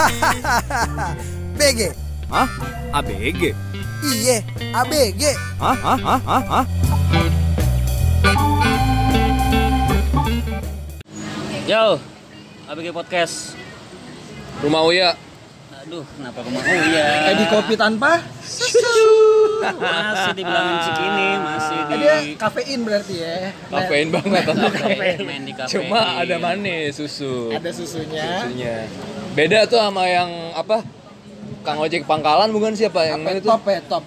BG. Hah? ABG? Iye, ABG. Hah? Hah? Hah? Hah? Hah? Yo, ABG Podcast. Rumah Uya. Aduh, kenapa rumah oh iya. Edi kopi tanpa Masih di bilangan Cikini, masih di dia kafein berarti ya. Kafein banget. Kafe, main di kafe. Cuma ada manis susu. Ada susunya. Susunya. Beda tuh sama yang apa? Kang ojek pangkalan bukan siapa yang main itu? Top ya, top.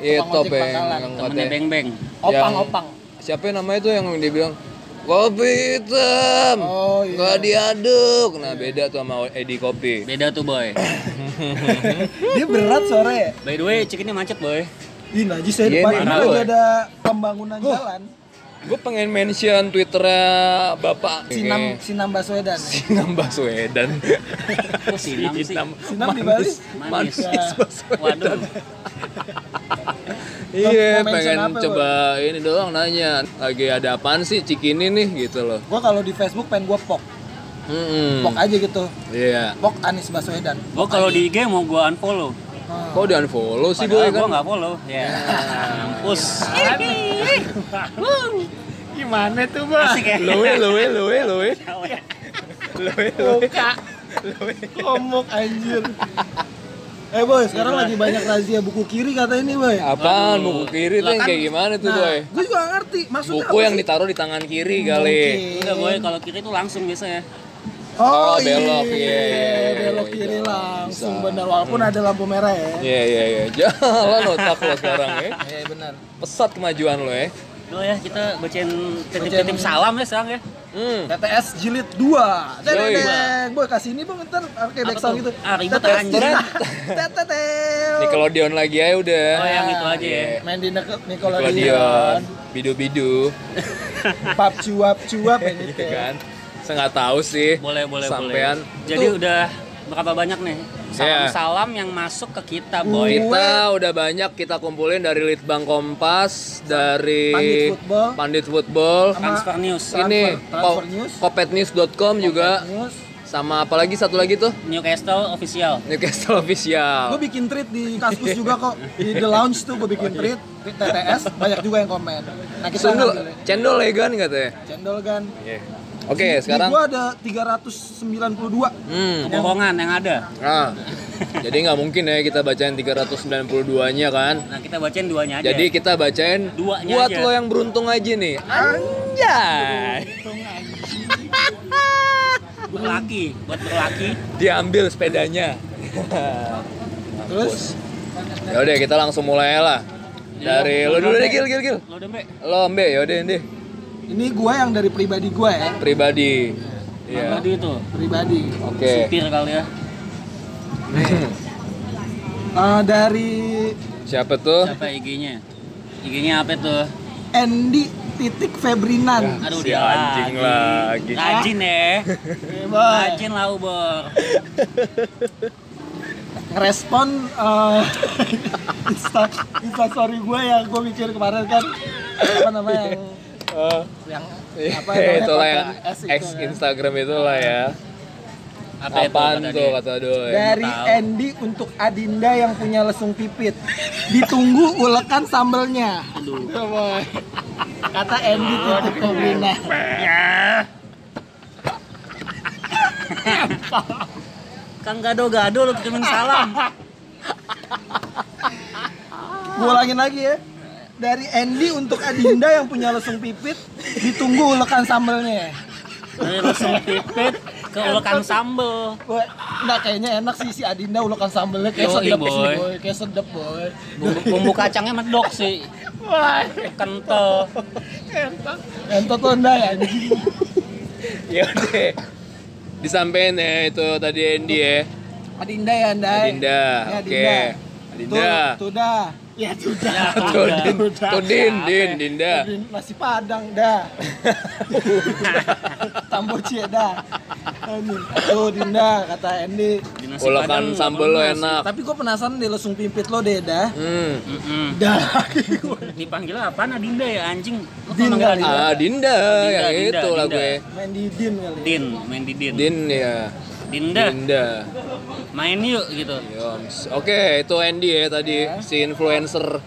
Iya top ojek ya. Yang Temennya katanya- Beng Beng. Opang, Yang- opang. Siapa yang namanya itu yang dia bilang kopi hitam Oh, iya. nggak diaduk nah beda tuh sama Edi kopi Beda tuh, Boy. Dia berat sore ya. By the way, Cikini macet, Boy. Ih, najis saya Iya depan ini ada pembangunan jalan. Gue pengen mention twitternya bapak Sinam Sinam Baswedan. Sinam Baswedan Kok Sinam sih? Sinam di Bali? Manis. manis Baswedan Waduh. iya mention pengen apa, coba ini doang nanya lagi ada apaan sih Cikini nih gitu loh Gua kalau di Facebook pengen gua pok. Mm-mm. Pok aja gitu. iya Pok Anies Baswedan. Gua kalau di IG mau gua unfollow. Hmm. kok di unfollow sih gua kan nggak follow. Ya. Mampus. Gimana tuh, Bang? Asik ya. loe loe loe loe loe loe Muka. Komuk anjir. Eh boy, sekarang lagi banyak razia buku kiri kata ini boy. apaan Aduh. buku kiri tuh yang kan- kayak gimana tuh Nah, boy gue juga ngerti maksudnya buku yang sih? ditaruh di tangan kiri kali Mungkin. Enggak, Boy. Kalau kiri tuh langsung biasa ya. Oh, Oh, belok, iya, iya, iya, belok iya, kiri iya. langsung Bisa. benar walaupun ada lampu merah ya. Iya iya iya, jalan otak lo sekarang ya. Iya benar. Pesat kemajuan lo ya. Dulu ya kita bacain titip-titip salam ya sekarang ya. Hmm. TTS jilid 2. Deng. Boy kasih ini bang ntar kayak backsound gitu. Ah, ribet anjir. Nickelodeon lagi ya udah. Oh, yang itu aja ya. Iya. Main di Nickel- Nickelodeon. Bidu-bidu. Pap cuap cuap. Gitu kan. Saya nggak tahu sih. Boleh, boleh, Sampean. boleh. Jadi Tuh. udah berapa banyak nih Iya. salam-salam yang masuk ke kita. Boy. Kita udah banyak kita kumpulin dari Litbang Kompas, dari Pandit Football. Pandit Football. Transfer news. Transfer- Ini transfer news. kopetnews.com juga News. sama apa lagi satu lagi tuh Newcastle official. Newcastle official. Gue bikin tweet di Kaskus juga kok di The Lounge tuh gue bikin tweet tweet TTS banyak juga yang komen. Nah kita Cendol, ya. cendol legan katanya. cendol kan. Oke, sekarang Di gua ada 392. hmm. Kebohongan yang ada. Nah, jadi nggak mungkin ya kita bacain 392-nya kan. Nah, kita bacain duanya aja. Jadi kita bacain Duanya buat aja. lo yang beruntung aja nih. Anjay. berlaki, buat berlaki. Diambil sepedanya. Terus Ya udah kita langsung mulai lah. Dari lo dulu deh Gil Gil Gil. Lo dembe. Lo Mbe ya udah deh. Ini gua yang dari pribadi gua ya. Pribadi. Iya. Tadi itu. Pribadi. Oke. Supir kali ya. Eh, dari Siapa tuh? Siapa IG-nya? IG-nya apa tuh? Andy titik Febrinan. Aduh Si dia anjing lagi. Rajin ya. Rajin lah Ubor. Ngerespon eh, Insta, Insta story gue yang gue mikir kemarin kan apa namanya yang Oh, yang apa itulah yang S itu ex kan. Instagram itulah ya. Apa itu Apaan kata tuh kata Doi? Dari. Andy untuk Adinda yang punya lesung pipit. Ditunggu ulekan sambelnya. Aduh. Ya. Kata Andy titik Febrinan. Kang gado-gado lo kirimin salam. Gue ulangin lagi ya. Dari Andy untuk Adinda yang punya lesung pipit, ditunggu ulekan sambelnya. Dari lesung pipit ke ulekan sambel. Enggak kayaknya enak sih si Adinda ulekan sambelnya kayak Yoi, sedep sih boy. kayak sedep boy. Bumbu, bumbu kacangnya medok sih. Wah, Kental. entot tuh enggak ya. Ya udah. Disampein ya itu tadi Andy ya. Adinda ya Andai. Adinda. Ya, Oke. Adinda. Tuh, tuh dah. Ya sudah. Tuh, Din, tuh Din, Din, Dinda. Adin, Nasi Padang dah. Tambo cie dah. Tuh Dinda kata Andy. Di nasi Ulekan Padang nggak sambel lo enak. Tapi gue penasaran deh lesung pimpit lo deh dah. Hmm. Mm-mm. Dah lagi gue. Dipanggil apaan Adinda ya anjing? Din kali. Adinda? Ah, Dinda, Dinda, yang Dinda, itu lah Dinda. gue. Main di Din kali. Din, main di Din. Din ya. Dinda, Dinda. main yuk gitu. Yoms. Oke, itu Andy ya tadi si influencer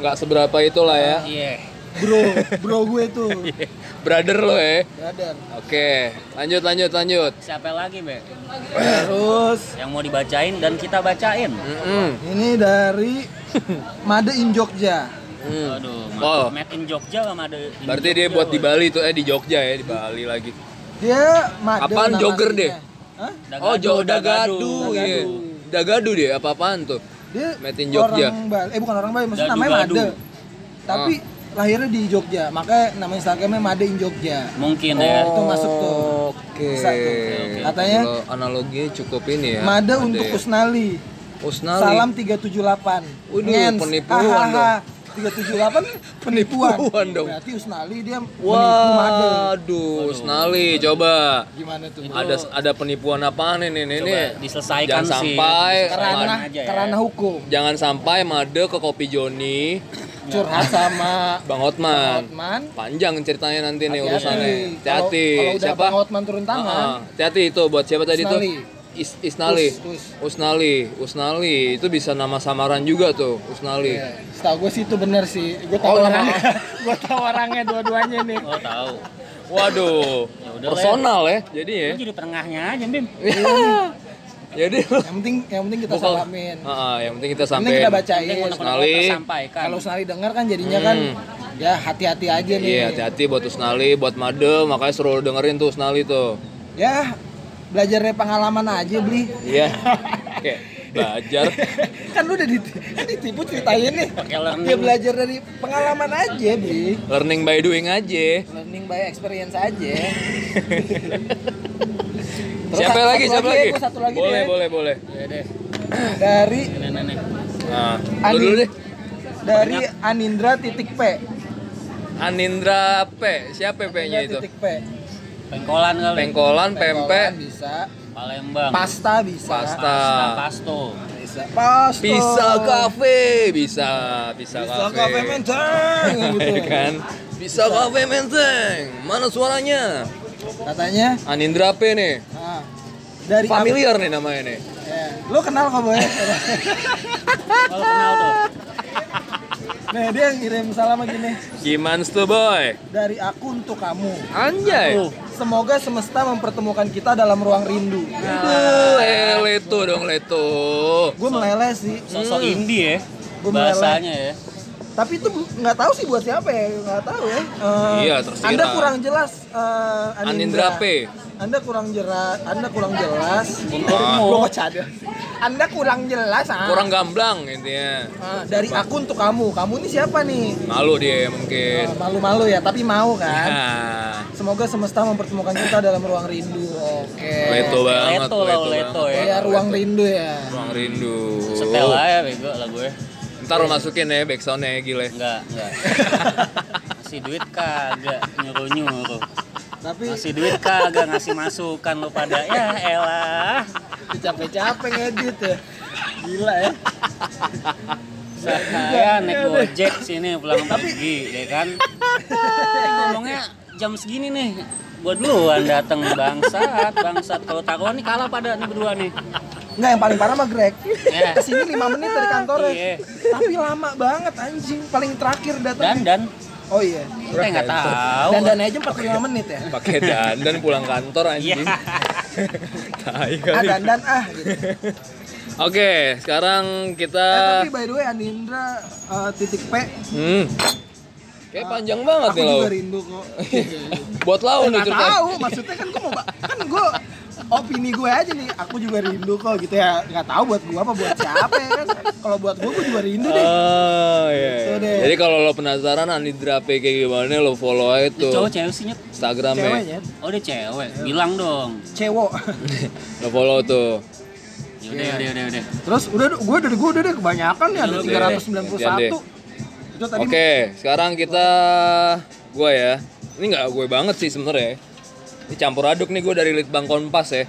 nggak seberapa itulah ya. Iya. Bro, bro gue tuh. Brother lo ya. Brother. Oke, lanjut lanjut lanjut. Siapa lagi, Be? Terus Yang mau dibacain dan kita bacain. Mm-mm. ini dari Made in Jogja. Hmm. Aduh, Oh. made in Jogja sama ada in Berarti dia Jogja, buat di. Bali tuh eh di Jogja ya di Bali lagi. Dia Made Apaan, jogger deh? Hah? oh, Jo Dagadu. Dagadu. Iya. Dagadu dia apa-apaan tuh? Dia Made in Jogja. orang Bali. Eh bukan orang Bali, maksudnya namanya. Made. Tapi lahirnya di Jogja, makanya nama Instagramnya Made in Jogja. Mungkin ya. itu masuk tuh. Oke. Katanya Kalau analoginya cukup ini ya. Made Ada untuk ya. Usnali. Usnali. Salam 378. Waduh, Ngens. penipuan Hahaha. 378 penipuan. Penipuan dong. Berarti Usnali dia. Waduh, Usnali coba. Gimana tuh? Ada ada penipuan apaan ini ini? Coba diselesaikan Jangan sih. sampai Kerana Mad- aja ya. Karena hukum. jangan sampai Made ke Kopi Joni, Curhat sama Bang Hotman. Hotman. Panjang ceritanya nanti nih urusannya. Hati-hati. Siapa? Bang Hotman turun tangan, Hati-hati itu buat siapa tadi tuh? Usnali. Is, Isnali. Us, us. Usnali, Usnali itu bisa nama samaran juga tuh, Usnali. Iya. Setahu gue sih itu bener sih. Gue tahu Oh, orangnya. gue tahu orangnya dua-duanya nih. Oh, tahu. Waduh, Ya lah personal ya. Jadi ya. Lu jadi penengahnya aja, Bim. Jadi Yang penting yang penting kita Bukan- salamin. Ah, yang penting kita Yang penting sampai kita bacain. Usnali. Kalau sekali dengar kan jadinya kan Hmm. ya hati-hati aja nih. Iya, hati-hati buat Usnali, buat Made, makanya suruh dengerin tuh Usnali tuh. Ya belajar dari pengalaman aja beli. Iya. Oke, belajar. kan lu udah diti- kan ditipu ceritain nih. Ya belajar dari pengalaman aja beli. Learning by doing aja. Learning by experience aja. Terus Siapa satu- lagi? satu Siapa lagi lagi? satu lagi boleh, deh. boleh, boleh. Ya deh. Dari nih. Nah, Ani. dulu deh. dari Anindra titik P. Anindra P. Siapa P-nya itu? titik P. Pengkolan kali. Pengkolan, pempek, Pengkolan bisa. Palembang. Pasta bisa. Pasta. Pasta, pasto. Bisa. Pasto. Pizza cafe, bisa, bisa Bisa cafe. kafe menteng gitu. Ya kan? Bisa cafe menteng. Mana suaranya? Katanya Anindra P nih. ah, dari Familiar nih namanya nih. Lu kenal kok boy? Kalau kenal tuh. Nih dia ngirim salam gini Gimana tuh boy? dari aku untuk kamu. Anjay. Tuh. Semoga semesta mempertemukan kita dalam ruang rindu. Aduh, eh, leto dong leto. Gue meleleh sih. Sosok Hmm. indie ya. Gua Bahasanya ya. Tapi itu nggak tahu sih buat siapa ya, nggak tahu ya. Eh, Iya, terserah. Anda kurang jelas, eh, Anindra P. Anda kurang jelas, Anda kurang jelas. Cadel. Anda kurang jelas. Ah. Kurang gamblang intinya. Ah, dari aku untuk kamu. Kamu ini siapa nih? Malu dia mungkin. Ah, Malu-malu ya, tapi mau kan? Ah, Semoga semesta mempertemukan kita dalam ruang rindu. Oke. leto banget. Leto lah, leto banget. ya. Ya, ruang rindu ya. Ruang rindu. Setel aja bego lah gue. Ntar lo masukin ya backsoundnya gile. Enggak, enggak. Ngasih duit kagak nyuruh-nyuruh. Tapi Ngasih duit kagak ngasih masukan lo pada ya elah. capek-capek ngedit ya. Gila ya. Saya naik gojek sini pulang pergi, ya kan? Ini ngomongnya jam segini nih. Gua duluan datang bangsat, bangsat. Kalau taruhan nih kalah pada nih berdua nih. Enggak yang paling parah mah Greg. Ya. Ke sini 5 menit dari kantornya. Iya. Tapi lama banget anjing. Paling terakhir datang. Dan dan Oh iya. kita nggak tahu. Dan dan aja 45 menit ya. Pakai dandan pulang kantor Iya. anjing. Tai Ah kali. dan dan ah gitu. Oke, sekarang Eh, kita tapi by the way Anindra eh, titik P hmm. Kayak panjang banget aku nih lo. juga rindu kok. Buat lau nih Nggak cerita. tahu, maksudnya kan gue mau kan gue opini gue aja nih, aku juga rindu kok gitu ya. Nggak tahu buat gue apa buat siapa ya kan. Kalau buat gue, gue juga rindu deh. Oh iya. Gitu deh. Jadi kalau lo penasaran Anindra P kayak gimana lo follow aja tuh cowok cewek sih Nyet? Instagramnya. Ceweknya, Oh dia cewek. Bilang dong. cewek. Lo follow tuh. Yaudah, yaudah, yaudah, yaudah. Terus udah gue dari gue udah deh kebanyakan nih ada Oke. 391. Oke, sekarang kita gue ya. Ini nggak gue banget sih sebenarnya. Ini campur aduk nih gue dari Litbang Kompas ya.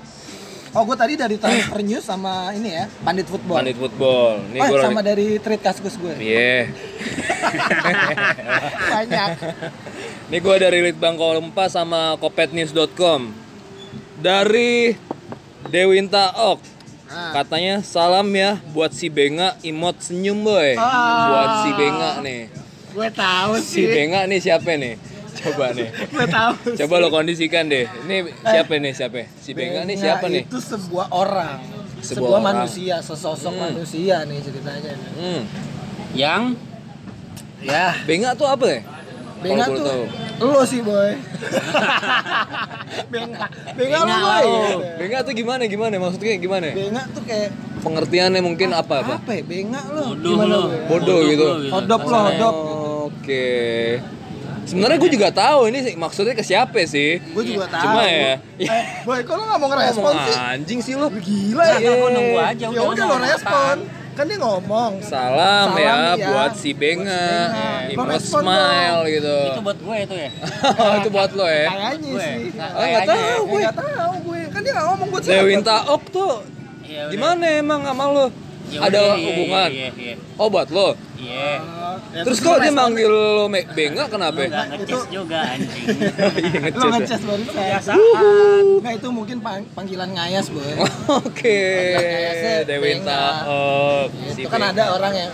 Oh, gue tadi dari Transfer News sama ini ya, Pandit Football. Pandit Football. Nih oh, gue sama dari Trade Kaskus gue. Iya. Banyak. Ini gue dari Litbang Kompas sama kopetnews.com. Dari Dewinta Ok. Ah. Katanya salam ya buat si Benga imot senyum boy. Ah. Buat si Benga nih. Gue tahu Si sih. Benga nih siapa nih? Coba nih. Gue tahu. Coba lo kondisikan deh. Ini siapa nih siapa? Si Benga nih siapa nih? Itu sebuah orang. Sebuah Sebuah, orang. manusia, sesosok Hmm. manusia nih ceritanya. Hmm. Yang Ya, Benga tuh apa ya? Benga tuh lo sih boy. Benga, Benga lo boy. Benga tuh gimana gimana? Maksudnya gimana? Benga tuh kayak Pengertiannya mungkin apa apa? apa ya? Benga lo. bodoh Gimana lo. Bodoh gitu. Hodop lo, hodop. Oke. Sebenarnya gue juga tahu ini sih, maksudnya ke siapa sih? Gue juga tahu. Cuma ya, Eh, boy, kok lo nggak mau ngerespon sih? anjing sih lo. Gila ya. gua nunggu aja Ya udah udah lo respon. Kan dia ngomong. Salam, Salam ya, ya. buat si Benga, respon Smile gitu. Itu buat gue itu ya. itu buat lo ya. Kayaknya sih. Nggak- Ah, nggak tahu. Gue gue. nggak tahu gue. Kan dia nggak ngomong buat siapa. Dewinta Ok tuh Iya, gimana emang sama lo? Ya Ada udah, iya, hubungan? Iya, iya, Oh buat lo? iya. Oh, ya Terus lo kok dia manggil lo Me- Benga kenapa? Ya? nggak ngecas juga anjing. Iya Lo ngechat ya. ngecas baru Kebiasaan. Nah itu mungkin pang- panggilan ngayas boy. Oke, Dewinta. Ok. si itu kan ada orang yang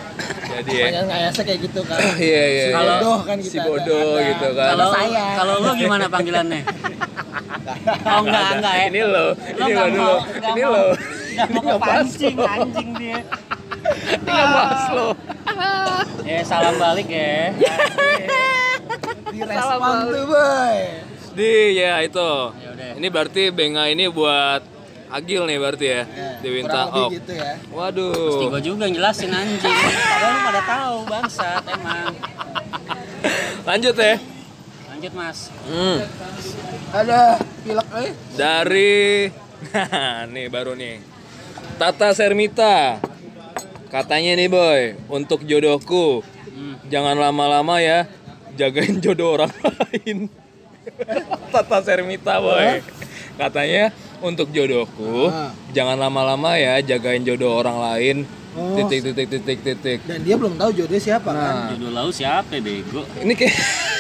Jadi ya. panggilan ngayasnya kayak gitu kan. Iya iya. Si iya. bodoh kan kita Si bodoh ada. gitu kan. Kalau saya. kalau lu gimana panggilannya? Oh enggak, enggak ya. Ini lo, Lo ini lo dulu. Ini lo. Mau nggak pas kepancing lo. anjing dia. Ini nggak pas lo. Ya salam balik ya. Direspon tuh boy. Di ya itu. Ya udah. Ini berarti Benga ini buat Agil nih berarti ya. Ya, kurang lebih Ok. gitu ya. Pasti Waduh. gue juga ngejelasin anjing. Padahal lu pada tahu bangsat emang. Lanjut ya. Lanjut mas. Hmm. Ada pilek eh. Dari nih baru nih. Tata Sermita. Katanya nih boy, untuk jodohku Hmm. jangan lama-lama ya, jagain jodoh orang lain. Tata Sermita boy. Katanya untuk jodohku Ah. jangan lama-lama ya, jagain jodoh orang lain. Oh. Titik titik titik titik. Dan dia belum tahu jodoh siapa kan. Nah, Jodoh lau siapa bego? ini kayak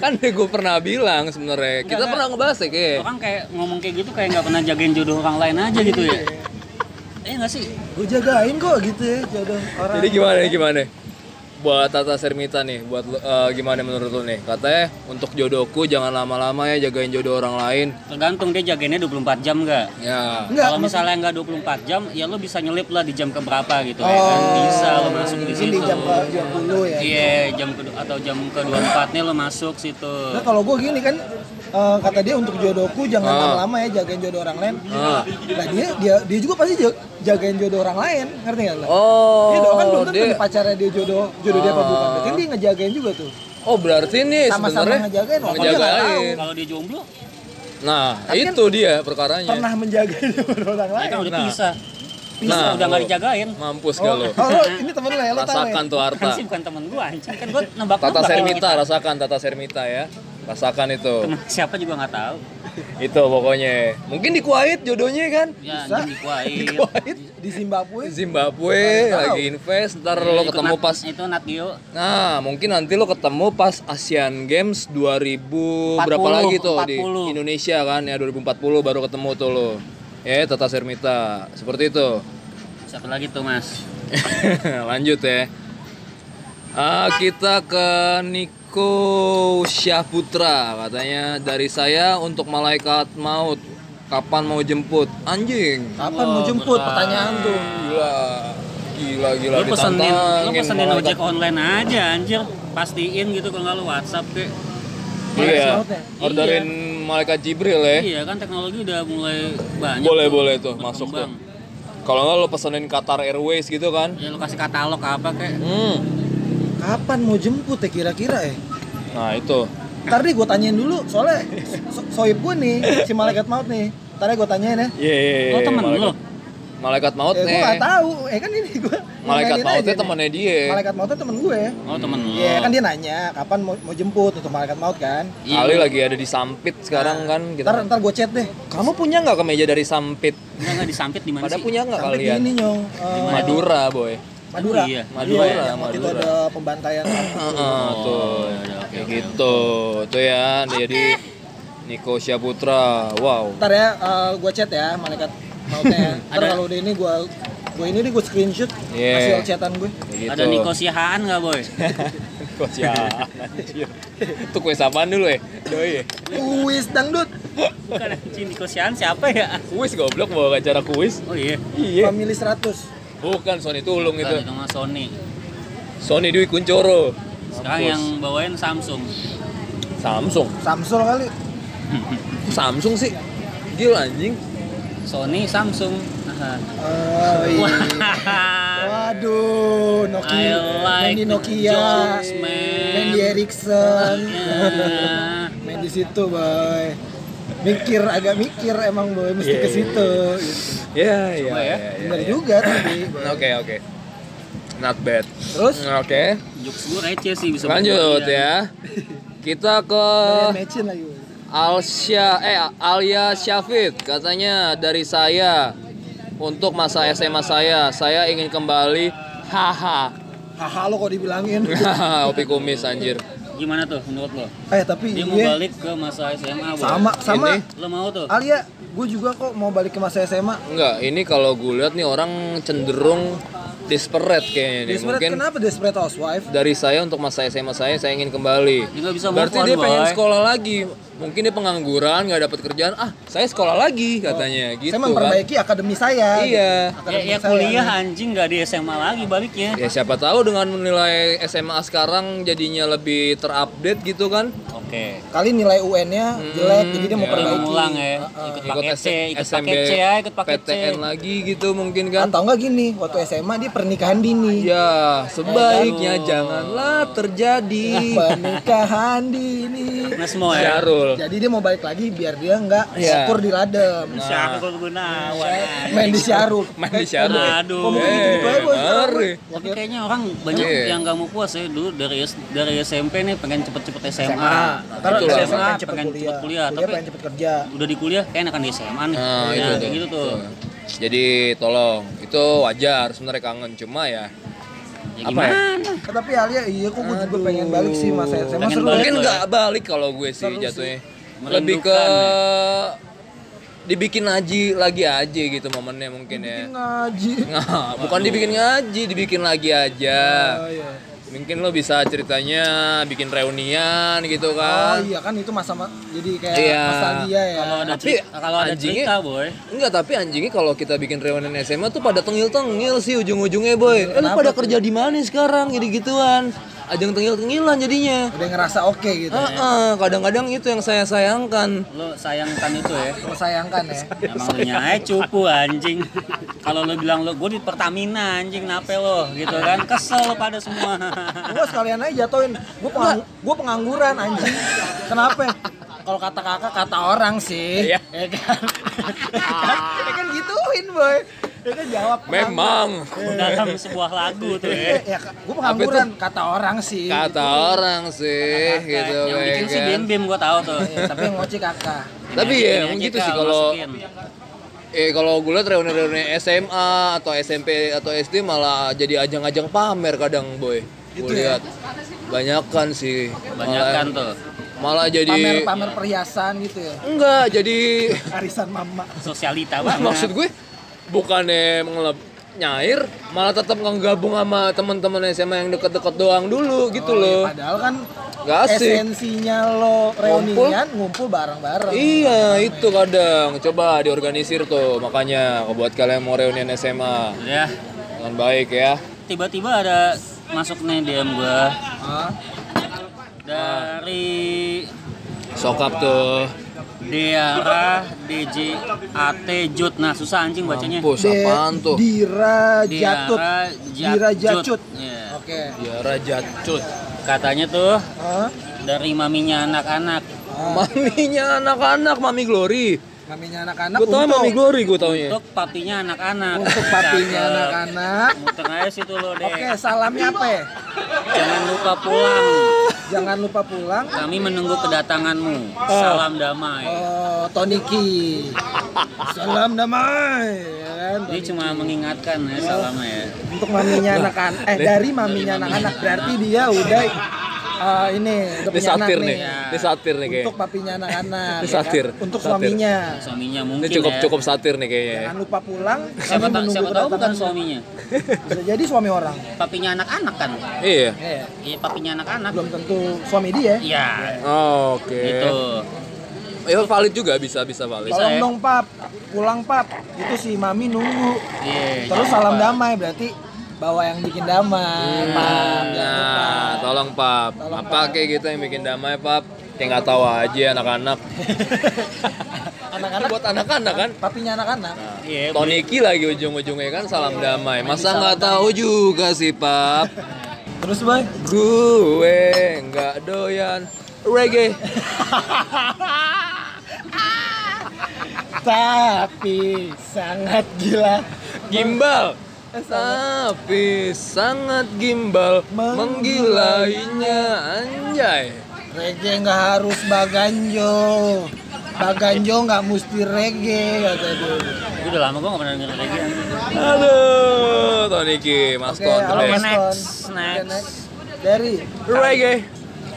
kan gue pernah bilang sebenarnya kita Enggak, pernah ngebahas ya kayak Orang kayak ngomong kayak gitu kayak nggak pernah jagain jodoh orang lain aja gitu ya. Eh nggak sih? Gue jagain kok gitu ya jodoh orang. Jadi gimana gimana? Buat Tata Sermita nih, buat lu- eh, gimana menurut lu nih? Katanya untuk jodohku jangan lama-lama ya jagain jodoh orang lain. Tergantung dia jagainnya 24 jam nggak? Ya. Enggak, Kalau misalnya nggak 24 jam, ya lo bisa nyelip lah di jam keberapa gitu ya kan. Bisa lo masuk di Oh, situ. di jam ke 20 ya. Iya, jam ke atau jam ke 24 nih lo masuk situ. Nah kalau gue gini kan eh, kata dia untuk jodohku jangan Ah. lama-lama ya jagain jodoh orang lain. Ah. Nah dia dia dia juga pasti ja- jagain jodoh orang lain, ngerti nggak? Oh, Dia doang kan belum tentu dia- pacarnya dia jodoh jodoh dia apa Ah. bukan. Berarti kan dia ngejagain juga tuh. Oh, berarti nih Sama-sama sebenarnya ngejagain, ngejagain. Kalau dia jomblo, Nah, Tapi kan itu dia perkaranya. Pernah menjagain jodoh orang ya lain. kan udah Nah. pisah. Pisah Nah, udah nggak dijagain. Mampus Oh, gak lo? oh, lo ini temen lo ya, lo tahu ya? Rasakan tuh Kan Arta. sih bukan temen gua anjing, kan gua nebak Tata Sermita, rasakan Tata Sermita ya. Rasakan itu. Siapa juga nggak tahu. itu pokoknya. Mungkin di Kuwait jodohnya kan? Ya Bisa. di Kuwait. Kuwait. Di Zimbabwe. Zimbabwe Tahu. lagi invest, ntar Iya, lo ketemu Nat- pas itu Nat Geo Nah, mungkin nanti lo ketemu pas Asian Games 2000 berapa 40, lagi tuh di 40. Indonesia kan ya 2040 baru ketemu tuh lo. Ya, Tata Sermita. Seperti itu. siapa lagi tuh mas Lanjut ya. Ah, kita ke Niko Syahputra katanya. Dari saya untuk malaikat maut. Kapan mau jemput? Anjing. Kapan mau jemput? Pertanyaan tuh. gila. Gila gila lu pesenin lu pesenin ojek online aja anjir. Pastiin gitu kalau nggak lu WhatsApp ke iya. Mautnya. orderin malaikat Jibril ya. Iya kan teknologi udah mulai banyak boleh tuh, boleh tuh masuk tuh. Kalau nggak lo pesenin Qatar Airways gitu kan. Ya lu kasih katalog apa kayak hmm. Kapan mau jemput ya kira-kira ya? nah itu Ntar deh gue tanyain dulu, soalnya so soib gue nih, si malaikat maut nih. Ntar gue tanyain ya. Iya, iya, iya, Oh, temen malaikat, lu? malaikat maut Eh, gue nih gak tahu, eh kan ini gue malaikat mautnya temannya dia Malaikat mautnya temen gue oh temen lu Iya kan dia nanya, kapan mau, mau jemput untuk malaikat maut kan Iya. Ali lagi ada di Sampit sekarang kan kita. Ntar, ntar gue chat deh Kamu punya nggak kemeja dari Sampit? nggak nggak disampit di mana Pada sih punya nggak di kalian? ini nyong eh, Madura boy. Madura Oh, iya. Madura, Iya, yang waktu itu Madura. ada pembantaian Heeh, tuh. ya udah, oke, Kayak oke, gitu. Tuh ya, jadi Niko Syaputra. Wow. Ntar ya, eh, gua chat ya malaikat mautnya. ya. Ntar Ada- kalau udah ini gua gua ini nih gua screenshot Yeah. hasil chatan gue. Begitu. Ada Niko Siahaan nggak boy? Niko Siahaan. anjir. Itu kuis apaan dulu ya? Doi ya? Kuis dangdut. Bukan anjing Niko siapa ya? Kuis goblok bawa acara kuis. Oh iya. Iya. Family 100. Bukan Sony Tulung Bukan, itu. itu mah Sony. Sony Dwi Kuncoro. Sekarang Mampus. yang bawain Samsung. Samsung. Samsung kali. Samsung sih. Gila anjing. Sony, Samsung. Oh iya. Waduh, I Nokia. like main di Nokia. jokes, man. Main di Ericsson. Main di situ, boy. Mikir agak mikir emang boy mesti Iya, ke iya. situ gitu. Ya, ya, Coba ya. ya, Bener ya. juga tapi. boy. Oke, oke. Not bad. Terus Oke. Jokes gue receh sih bisa Lanjut ya. Kita ke. Alsya eh Alia Syafid katanya dari saya untuk masa SMA saya saya ingin kembali haha Haha lo kok dibilangin. Opi kumis anjir Gimana tuh menurut lo? eh tapi Dia mau iya. balik ke masa SMA, Boy. Sama sama. Ini? Lo mau tuh? Alia, gue juga kok mau balik ke masa SMA. enggak ini kalau gue lihat nih orang cenderung desperate kayaknya nih Desperate mungkin kenapa Desperate Housewife? dari saya untuk masa SMA saya saya ingin kembali nggak bisa berarti on, dia pengen sekolah lagi mungkin dia pengangguran nggak dapat kerjaan ah saya sekolah lagi katanya gitu saya kan memperbaiki akademi saya. Iya. gitu. Ya, Akademi ya saya. kuliah anjing nggak di SMA lagi baliknya. Ya siapa tahu dengan menilai SMA sekarang jadinya lebih terupdate gitu kan. Oke. Kali nilai UN-nya jelek, jadi dia mau ya. perbaiki. Ngulang ya. Ikut Ikut paket C, ikut SMB, paket C ya, ikut paket C. PTN lagi gitu mungkin kan. Atau enggak gini, waktu SMA dia pernikahan dini. Ya, sebaiknya Aduh. janganlah terjadi. Pernikahan dini. Nah semua ya. Syarul. Jadi dia mau balik lagi biar dia enggak Iya. syukur di ladem. Syarul Gunawan. Main di Syarul. Main di Syarul. Aduh. Gitu-gitu aja, Boy. ngeri. Tapi kayaknya orang banyak Iya. yang gak mau puas ya dulu dari dari SMP nih pengen cepet-cepet SMA. Ntar Itulah. SMA SMA pengen cepet pengen kuliah. cepet kuliah, Kuliah tapi pengen cepet kerja. udah di kuliah kayak enakan di SMA nih. Nah, Nah, itu kayak gitu tuh. Jadi tolong, itu wajar sebenarnya kangen cuma ya Ya Apa ya? gimana? Eh, tapi Alia, iya kok gue juga pengen balik sih masa SMA Pengen seru. mungkin lo ya? nggak balik kalau gue sih Seru sih. jatuhnya. Lebih ke Merindukan dibikin ngaji lagi aja gitu momennya mungkin ya. Bikin ngaji. Nah, bukan dibikin ngaji, dibikin lagi aja. Oh iya. Mungkin lo bisa ceritanya bikin reunian gitu Oh kan. iya kan itu masa jadi kayak Iya. nostalgia ya. Kalau ada Tapi kalau ada anjingnya- cerita, boy. Enggak, tapi anjingnya kalau kita bikin reunian SMA tuh pada tengil-tengil sih ujung-ujungnya, boy. Eh, lu pada kerja di mana sekarang gitu-gituan? Ajang tengil-tengilan jadinya. Udah ngerasa oke gitu. Heeh, kadang-kadang itu yang saya sayangkan. Lo sayangkan itu ya. Lo sayangkan ya. Emang lu nyai cupu anjing. Kalau lo bilang lo gue di Pertamina anjing nape lo gitu kan. Kesel lo pada semua. Gue sekalian aja jatuhin. Gue pengang gua pengangguran anjing. Kenapa? Kalau kata kakak kata orang sih. Iya. Ya kan. ya kan gituin boy. Ya kan jawab. Memang Dalam sebuah lagu tuh ya. Ya, gue pengangguran kata orang sih. kata orang sih gitu yang bikin si kan. Bim Bim gue tahu tuh. Ya, tapi yang ngoceh kakak. Tapi ya bikin emang gitu sih kalau eh kalau gue liat reuni-reuni SMA atau SMP atau SD malah jadi ajang-ajang pamer kadang boy. Gitu Gue ya? lihat banyakan sih. Banyakan Malah- tuh. Malah jadi Pamer pamer perhiasan gitu ya. enggak jadi Arisan mama. Sosialita banget. maksud gue bukannya mengelap nyair malah tetap ngegabung sama teman-teman SMA yang deket-deket doang dulu gitu Oh, iya, loh. Padahal kan Gak asik. esensinya lo reunian ngumpul bareng-bareng. Iya itu kadang coba diorganisir tuh makanya buat kalian mau reunian SMA Ya, dengan baik ya. tiba-tiba ada masuk nih DM gue Hah? Dari Sokap tuh. Deara DJ AT Jut. Nah, susah anjing bacanya. Mampus apaan tuh? Dira Jatut. Diara Dira. Jatut. Iya. Oke. Ya Raja Cut. Katanya tuh Hah? dari maminya anak-anak. Maminya anak-anak, Mami Glory. Maminya anak-anak Gue tau Mami Glory gue taunya. Untuk papinya anak-anak. untuk papinya anak-anak. Muter aja situ lo deh. Oke, salamnya apa ya? Jangan lupa pulang. Jangan lupa pulang. Kami menunggu kedatanganmu. Salam damai. Oh, Toniki. Salam damai. Ya kan? Ini cuma mengingatkan ya salamnya ya. Untuk maminya anak-anak. Eh, dari maminya anak-anak. Berarti dia udah Ah, ini udah Ini satir nih. nih. Ya. Ini satir nih kayaknya. Untuk papinya anak-anak. Ini ya kan? satir. Untuk Satir. suaminya. Suaminya Ini mungkin cukup ya. cukup satir nih kayaknya. ya. Jangan lupa pulang. Siapa, ta- siapa tahu bukan suaminya. Bisa jadi suami orang. Papinya anak-anak kan. Iya. Iya. Iya, papinya anak-anak. Belum tentu suami dia. Iya. Oh, Oke. Gitu. Ya valid juga bisa bisa valid. Tolong ya? dong pap, pulang pap. Itu si mami nunggu. Iya. Terus salam damai berarti bawa yang bikin damai, pap. Jangan Nah, lupa. tolong Pap. Tolong, Apa Pap. kayak gitu yang bikin damai, Pap? Kayak nggak tahu aja anak-anak. Anak-anak Buat anak-anak kan. papinya anak-anak. Iya. Toniki lagi ujung-ujungnya kan salam damai. Masa nggak tahu juga sih, Pap? Terus boy, Gue nggak doyan reggae. tapi sangat gila. Gimbal. Tapi sangat gimbal menggilainya anjay. Reggae nggak harus baganjo. Baganjo nggak mesti reggae kata dia. Gua udah lama gua gak pernah denger reggae. Aduh, Toniki, Mas Oke, Ton. Mas. Next, Oke, next. next. Dari Reggae.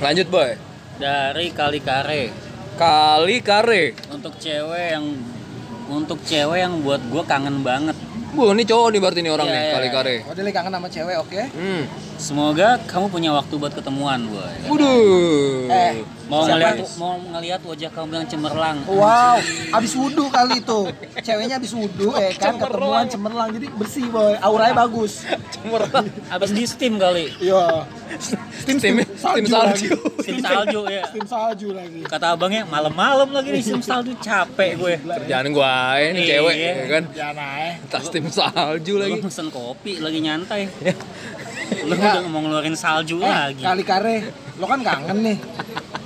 Lanjut, boy. Dari Kali Kare. Kali kare. Untuk cewek yang untuk cewek yang buat gua kangen banget. Bu, ini cowok nih berarti nih orang Iya, nih, iya, kali iya. kare. Oh, dia lagi kangen sama cewek, oke? Hmm. Semoga kamu punya waktu buat ketemuan, boy. Waduh. Eh, Mau Siapa ngeliat mau ngeliat wajah kamu yang cemerlang. Wow, abis wudhu kali itu. Ceweknya abis wudhu, eh kan ketemuan cemerlang, jadi bersih boy, auranya bagus. Cemerlang. Abis di steam kali. Iya. Steam, Tim, tim salju. Steam salju ya. Steam salju lagi. Kata abangnya malam-malam lagi nih steam salju capek gue. Kerjaan gua ini Iya. cewek ya kan. Jangan aja. Tas tim salju lagi. pesen kopi lagi nyantai. Lu udah mau ngeluarin salju Eh, lagi. kali kare, lo kan kangen nih.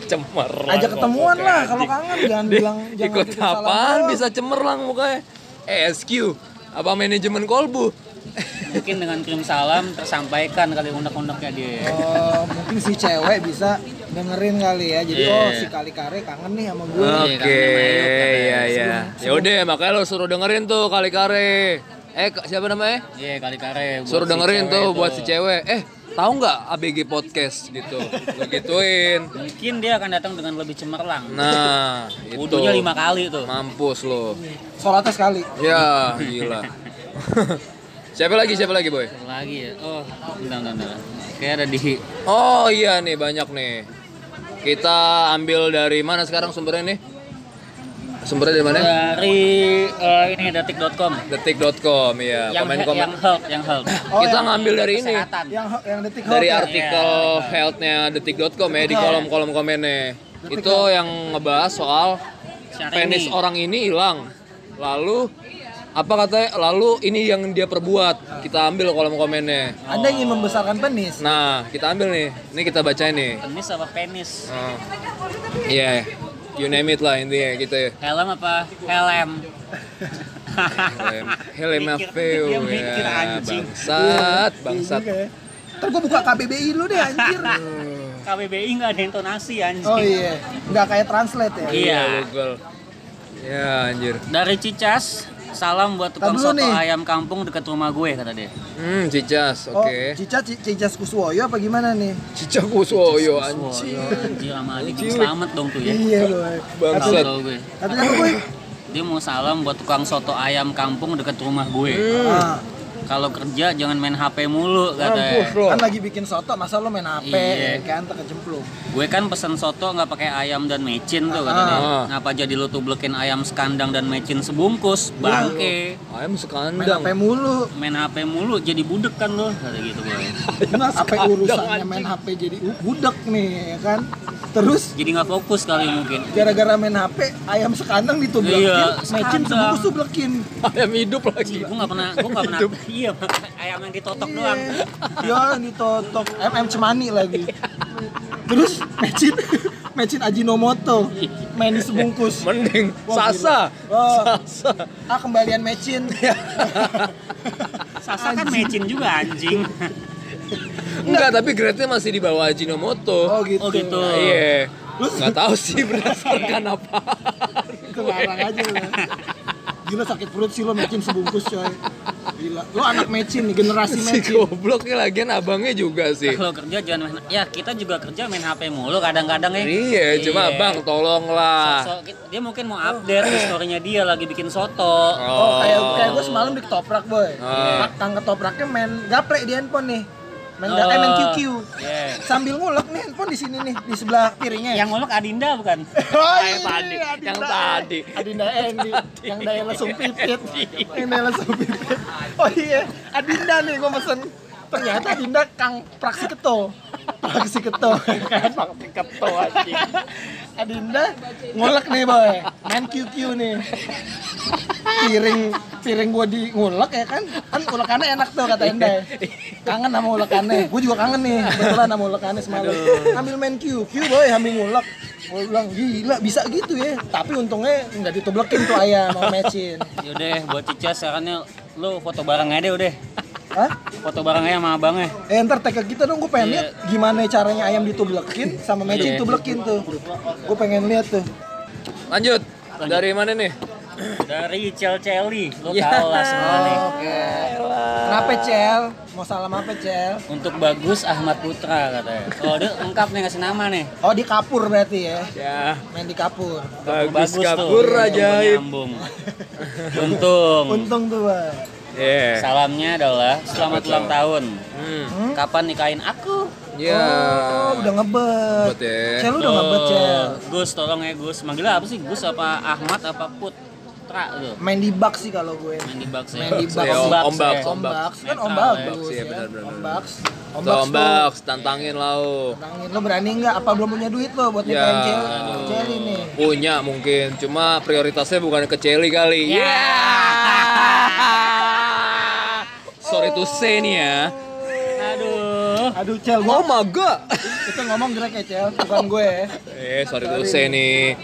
Cemerlang. Ajak ketemuan lah kalau kangen jangan bilang jangan ikut apaan doang. bisa cemerlang mukanya? ESQ apa manajemen kolbu? Mungkin dengan kirim salam tersampaikan kali unek-uneknya dia. Oh, mungkin si cewek bisa dengerin kali ya. Jadi Iya. oh si kali kare kangen nih sama gue. Iya, Oke, Ayub, katanya. iya iya. Sebelum- Ya udah, makanya lo suruh dengerin tuh kali kare. Eh, siapa namanya? Iya kali kare. Suruh si dengerin tuh buat si cewek. Eh, tahu nggak ABG podcast gitu? Lo gituin. Mungkin dia akan datang dengan lebih cemerlang. Nah, itu. Wudhunya lima kali tuh. Mampus lo. Sholatnya sekali. Ya, gila. siapa lagi? Siapa lagi, boy? Satu lagi ya. Oh, bentar, bentar, bentar. Kayak ada di Oh iya nih banyak nih. Kita ambil dari mana sekarang sumbernya nih? Sumbernya dari mana? dari eh, ini detik.com. Detik.com ya. Yang Komen-komen. yang health, yang health. Oh, Kita yang- ngambil dari ini. Kesehatan. Yang yang detik Dari Health ya? artikel Iya. health-nya detik.com ya di kolom-kolom komennya. Detik Itu yang ngebahas soal Syahrini. penis orang ini hilang. Lalu apa katanya? Lalu ini yang dia perbuat. Kita ambil kolom komennya. Anda ingin membesarkan penis? Nah, kita ambil nih. Ini kita bacain nih. Penis apa penis? Nah. Iya. You name it lah intinya gitu ya. Helm apa? Helm. Helm, helm mikir, ya. anjing. Bangsat, bangsat. Iya. Ntar gue buka KBBI lu deh anjir. KBBI nggak ada intonasi anjing. Oh iya, nggak kayak translate ya. Iya. Google. Ya anjir. Dari Cicas, salam buat tukang soto nih. ayam kampung dekat rumah gue kata dia. Hmm, Cicas, Oh, oke. Cica Ci- Cicas Kuswoyo apa gimana nih? Cicak Kuswoyo iya, anjir sama adik selamat dong tuh ya. Iya boy. Bangsat. Tahu gue. Katanya apa boy? Dia mau salam buat tukang soto ayam kampung dekat rumah gue. Hmm. Ah, Kalau kerja jangan main HP mulu katanya. lo. kan lagi bikin soto, masa lo main HP Iya. kan terkecemplung. Gue kan pesen soto nggak pakai ayam dan mecin tuh kata dia. Ah. Ngapa jadi lu tuh blekin ayam sekandang dan mecin sebungkus? Bangke. Ayam Main sekandang. HP mulu. Main HP mulu jadi budek kan lo kata gitu gue. Apa urusannya main HP jadi budak nih ya kan? Terus Jadi nggak fokus kali mungkin. gara-gara main HP ayam sekandang ditublekin, Iya, mecin sebungkus tublekin. Ayam hidup lagi. Gue nggak pernah, gue nggak pernah. Iya, ayam yang ditotok doang. Iya, ditotok MM cemani lagi. Terus mecin mecin Ajinomoto main di sebungkus. Mending Wah, Sasa. Wah. Sasa. Ah kembalian mecin. Sasa kan mecin juga anjing. Enggak, tapi grade-nya masih di bawah Ajinomoto. Oh gitu. Oh gitu. Iya. Nggak tahu sih berdasarkan apa. Itu ngarang aja lo. Gila sakit perut sih lo mecin sebungkus coy. Gila, lo anak mecin nih, generasi si mecin. goblok nih lagian abangnya juga sih. Kalau kerja jangan main ya kita juga kerja main HP mulu kadang-kadang ya. Iya, cuma bang tolonglah. Dia mungkin mau update historinya dia lagi bikin soto. Oh, kayak kayak gue semalam di ketoprak, boy. Ah. Kang ketopraknya main gaple di handphone nih. Main, Oh. eh, main QQ. Iya. Sambil ngulek nih handphone di sini nih, di sebelah piringnya. Yang ngulek Adinda bukan? Oh, Yang tadi, yang tadi. Adinda Endi, yang daya lesung pipit, yang daya lesung pipit. Oh iya, Adinda nih gue mesen. Ternyata Adinda Kang Praksi Keto. Praksi Keto, kan Praksi Keto anjing. Adinda ngulek nih boy, main QQ nih. Piring piring gue di ngulek ya kan, kan ulekannya enak tuh kata Enda. ya. Kangen sama ulekannya, gue juga kangen nih, kebetulan sama ulekannya semalam. Ambil main QQ boy, ambil ngulek. Gue bilang gila bisa gitu ya, tapi untungnya nggak ditublekin tuh ayam mau mecin. Yaudah buat Cica sekarang lu foto bareng aja deh udah. Hah? Foto bareng aja sama abangnya. Eh ntar tag ke kita dong, gue pengen Iya. lihat gimana caranya ayam ditublekin sama mecin Iya. tublekin tuh. Gue pengen lihat tuh. Lanjut. Dari mana nih? Dari Cel Celi, lu Ya. tau lah semua nih. Oke. Kenapa Cel? Mau salam apa Cel? Untuk Bagus Ahmad Putra katanya. Oh dia lengkap nih ngasih nama nih. Oh di kapur berarti ya, Ya, main di kapur. bagus tuh. kabur ajaib. Nyambung. Untung. Untung tuh bang. Yeah. Salamnya adalah selamat ulang tahun. Hmm. Kapan nikahin aku? Ya. Oh udah ngebet. Ngebet ya. Cel lu udah ngebet Cel. Gus tolong ya Gus. Manggilnya apa sih? Gus apa Ahmad apa Putra lu? Main di bak sih kalau gue. Main di box ya. Main di box. Ya, Ombak, ombak, ombak. Ombak kan ombak ya. bagus Iya, ya. benar, benar, Ombak. Tuh, Ombak, tantangin lau. Tantangin lo berani nggak? Apa belum punya duit lo buat Ya. nikahin Cel? Cel ini. Punya mungkin, cuma prioritasnya bukan ke Celi kali. Ya. Sorry to say nih ya. Aduh. Aduh Cel, Oh gua my god. itu ngomong Greg ya Cel, bukan gue. Eh, sorry to say nih.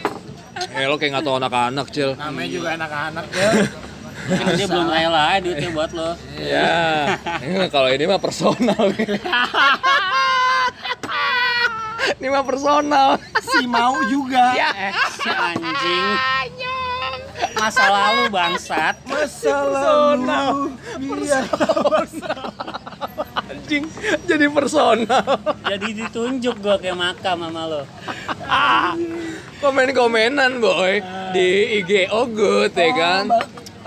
Eh, lo kayak nggak tau anak-anak, Cil. Namanya juga anak-anak ya. Mungkin dia belum rela aja duitnya buat lo. Ya, ini kalau ini mah personal. ini mah personal. Si mau juga. Eh, si anjing. Masa lalu bangsat. Masa lalu. Iya. Anjing, jadi personal. Jadi ditunjuk gua kayak makam sama lo. Komen-komenan, boy. Di IG Ogut, ya kan?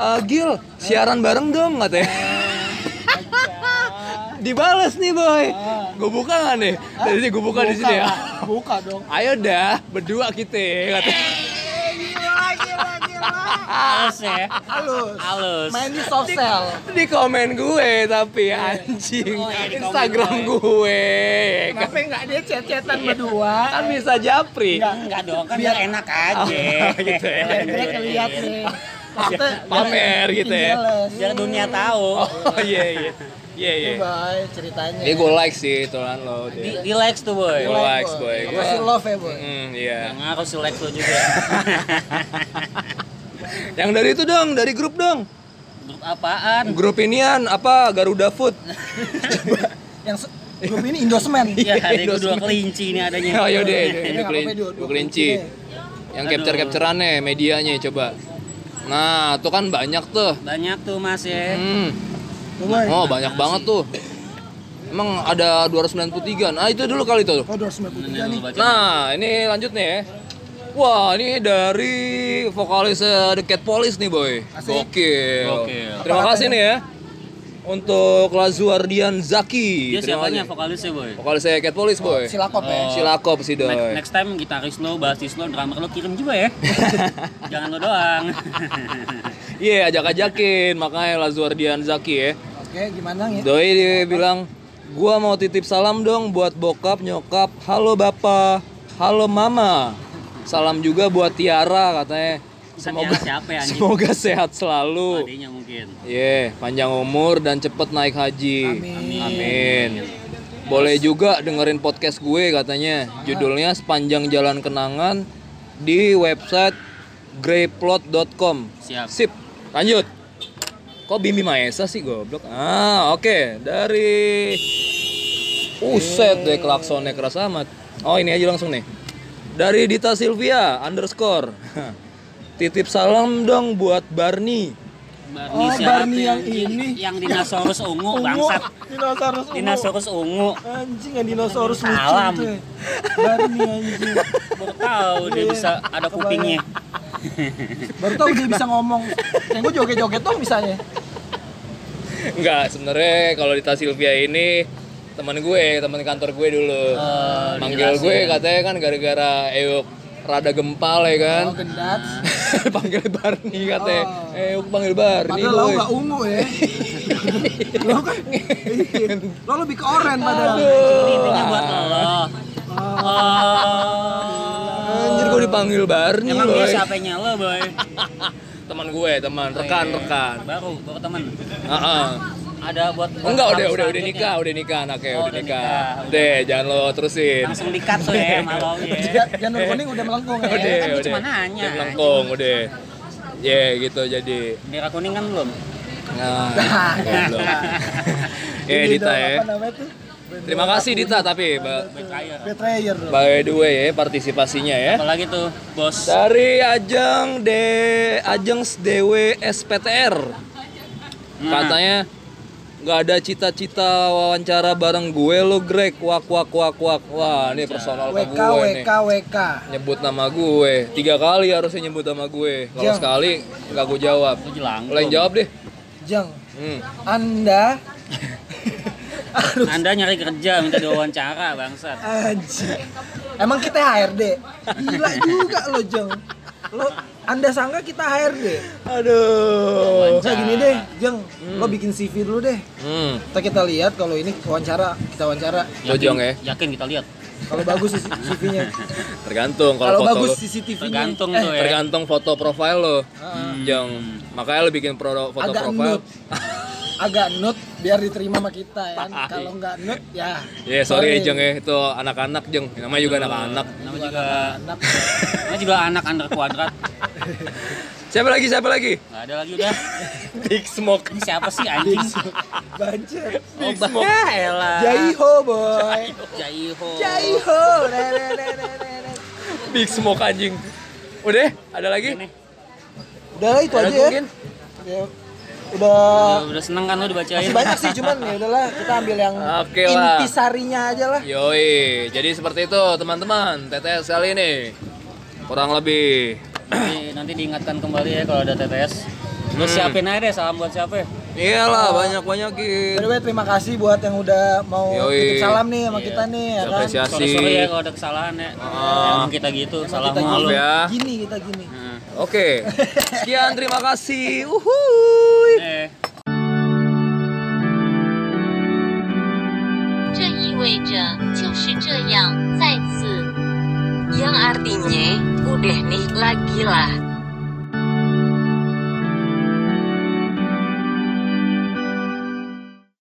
Ah, Gil, siaran bareng dong, katanya. Dibales nih, boy. Gue buka nggak nih? Jadi gue buka di sini ya. Buka dong. Ayo dah, berdua kita, katanya. Halus ya. Halus. Halus. Main di sosial. Di komen gue tapi anjing Oh, iya, di komen Instagram gue ya kan? Kenapa nggak dia chat-chatan berdua? kan bisa japri Enggak, Enggak dong, kan biar enak aja. Oh, gitu ya. Biar keliat nih. Maksudnya, pamer gitu ya. Biar dunia tahu. oh iya iya iya iya Ini, boy, ceritanya. ini gue like sih ituan lo Di, dia di likes tuh boy. Di likes, boy. Kasih love ya, boy. hmm iya Yang ngaruh si likes lo juga. yang dari itu dong dari grup dong Grup apaan? grup inian apa Garuda Food Yang se- grup ini Indosmen. Ya, ada Iya, dua Indosmed. kelinci ini adanya. oh yaudah Ini apa-apa, dua- dua dua kelinci yang capture captureannya medianya coba nah tuh kan banyak tuh Banyak tuh mas ya. hmm. Oh banyak banget tuh. Emang ada 293. Nah itu dulu kali tuh. Oh, 293 Ini nih. Nah ini lanjut nih ya. Wah ini dari vokalis eh, The Cat Police nih boy. Asik. Gokil. Gokil. Terima Apa kasih nih ya. Untuk Lazuardian Zaki. Dia siapanya vokalisnya boy. Vokalis saya Cat Police boy. Silakop ya. Oh. Silakop sih Next, doi. next time gitaris lo, bassist lo, drummer lo kirim juga ya. Jangan lo doang. Iya ajak-ajakin makanya Lazuardian Zaki ya. Oke, gimana ya? Doi dia bilang, gua mau titip salam dong buat bokap, nyokap, halo bapak, halo mama. Salam juga buat Tiara katanya. Semoga Tiara siapa ya, anjing? semoga sehat selalu. Adanya mungkin. Iya, panjang umur dan cepet naik haji. Amin. Amin. Boleh juga dengerin podcast gue katanya. Judulnya Sepanjang Jalan Kenangan di website greyplot.com. Siap. Sip. Lanjut. Kok Bimbi Maesa sih goblok? Ah, oke. Dari Uset deh klaksonnya keras amat. Oh, ini aja langsung nih. Dari Dita Sylvia underscore. Titip salam dong buat Barney. Barney Oh, siapa Barney yang anjing? ini. Yang dinosaurus ungu, Ungu, bangsat. dinosaurus ungu. Dinosaurus ungu. Anjing yang dinosaurus lucu ya. Barney anjing. Baru tahu dia Iya, bisa ada kupingnya. Baru tahu dia bisa ngomong. Yang gue joget-joget dong misalnya. Enggak, sebenarnya kalau Dita Silvia ini teman gue, teman kantor gue dulu. Oh, Manggil gue katanya kan gara-gara Euk rada gempal ya kan. Oh, gendat. panggil Barney katanya. Oh. Eh, Euk panggil Barney. Padahal lo boy. nggak ungu ya. lo kan iya. lo lebih ke oren padahal. Ini intinya buat lo. Oh. Anjir gue dipanggil Barney, Emang boy. dia siapanya lo, boy? Teman gue, teman, rekan, rekan. Baru, baru teman. Heeh. Ada buat buat Enggak, udah udah udah nikah, udah nikah anaknya, Oh, udah nikah. nikah. Udah, jangan lo terusin. Langsung dikat tuh ya, malau ya. Ja- Janur kuning udah melengkung ya. Udah, kan udah. cuma nanya, Udah melengkung, udah. Ya gitu jadi. Bendera kuning kan belum? Nah, goblok. Ya Ini Dita ya. Terima kasih Dita tapi Betrayer. By the way ya partisipasinya ya. Apalagi tuh, bos. Dari ajang D ajang DW SPTR. Nah, Katanya nggak ada cita-cita wawancara bareng gue lo Greg. Wak wak wak wak. Wah ini personal ke WK gue nih. WK WK. nyebut nama gue. Tiga kali harusnya nyebut nama gue. Kalau sekali nggak gue jawab. Yang jawab deh. Jeng, hmm. Anda? Harus. Anda nyari kerja minta diwawancara, bangsat. anjing. Emang kita HRD? Gila juga lo, Jeng. Lo Anda sangka kita HRD? aduh Nah, gini deh, Jeng, lo bikin CV dulu deh. hmm. Kita kita lihat kalau ini wawancara, kita wawancara. Lo jong ya Yakin kita lihat. Kalau bagus sih CV-nya. tergantung Kalau foto bagus CCTV-nya. Tergantung eh, tuh ya. tergantung foto profile lo Heeh. jong makanya lo bikin pro, foto agak profile nut. agak nut biar diterima sama kita ya. kan. Kalau nggak nut ya. Ya sorry ya Jeng ya, itu anak-anak Jeng, namanya juga anak-anak. Nama juga Anak. nama juga anak under kuadrat. Siapa lagi, siapa lagi? Gak ada lagi udah. Big Smoke. Ini siapa sih anjing? Banjir. Oh, bah, elah. Jaiho boy. Jaiho. Jaiho. Big Smoke anjing. Udah, ada lagi? Udah lah, itu Ada aja ya. mungkin? Udah Udah, udah seneng kan lu dibacain? masih banyak sih cuman ya udahlah kita ambil yang Oke lah. intisarinya aja lah. Yoi, jadi seperti itu teman-teman, TTS kali ini kurang lebih. Nanti, nanti diingatkan kembali ya kalau ada TTS. Lu Hmm. siapin aja deh salam buat siapa ya? Iyalah, Oh. banyak-banyakin. By the way, terima kasih buat yang udah mau Yoi. titip salam nih sama Iya. kita nih ya kan. Apresiasi. Sorry sorry ya kalau ada kesalahan ya. Ah. Emang kita gitu, salah malu. Maaf ya. Gini kita gini. Nah, Oke, sekian terima kasih. Uhuy. eh. 这意味着就是这样，再次。Yang artinya udah nih lagi lah.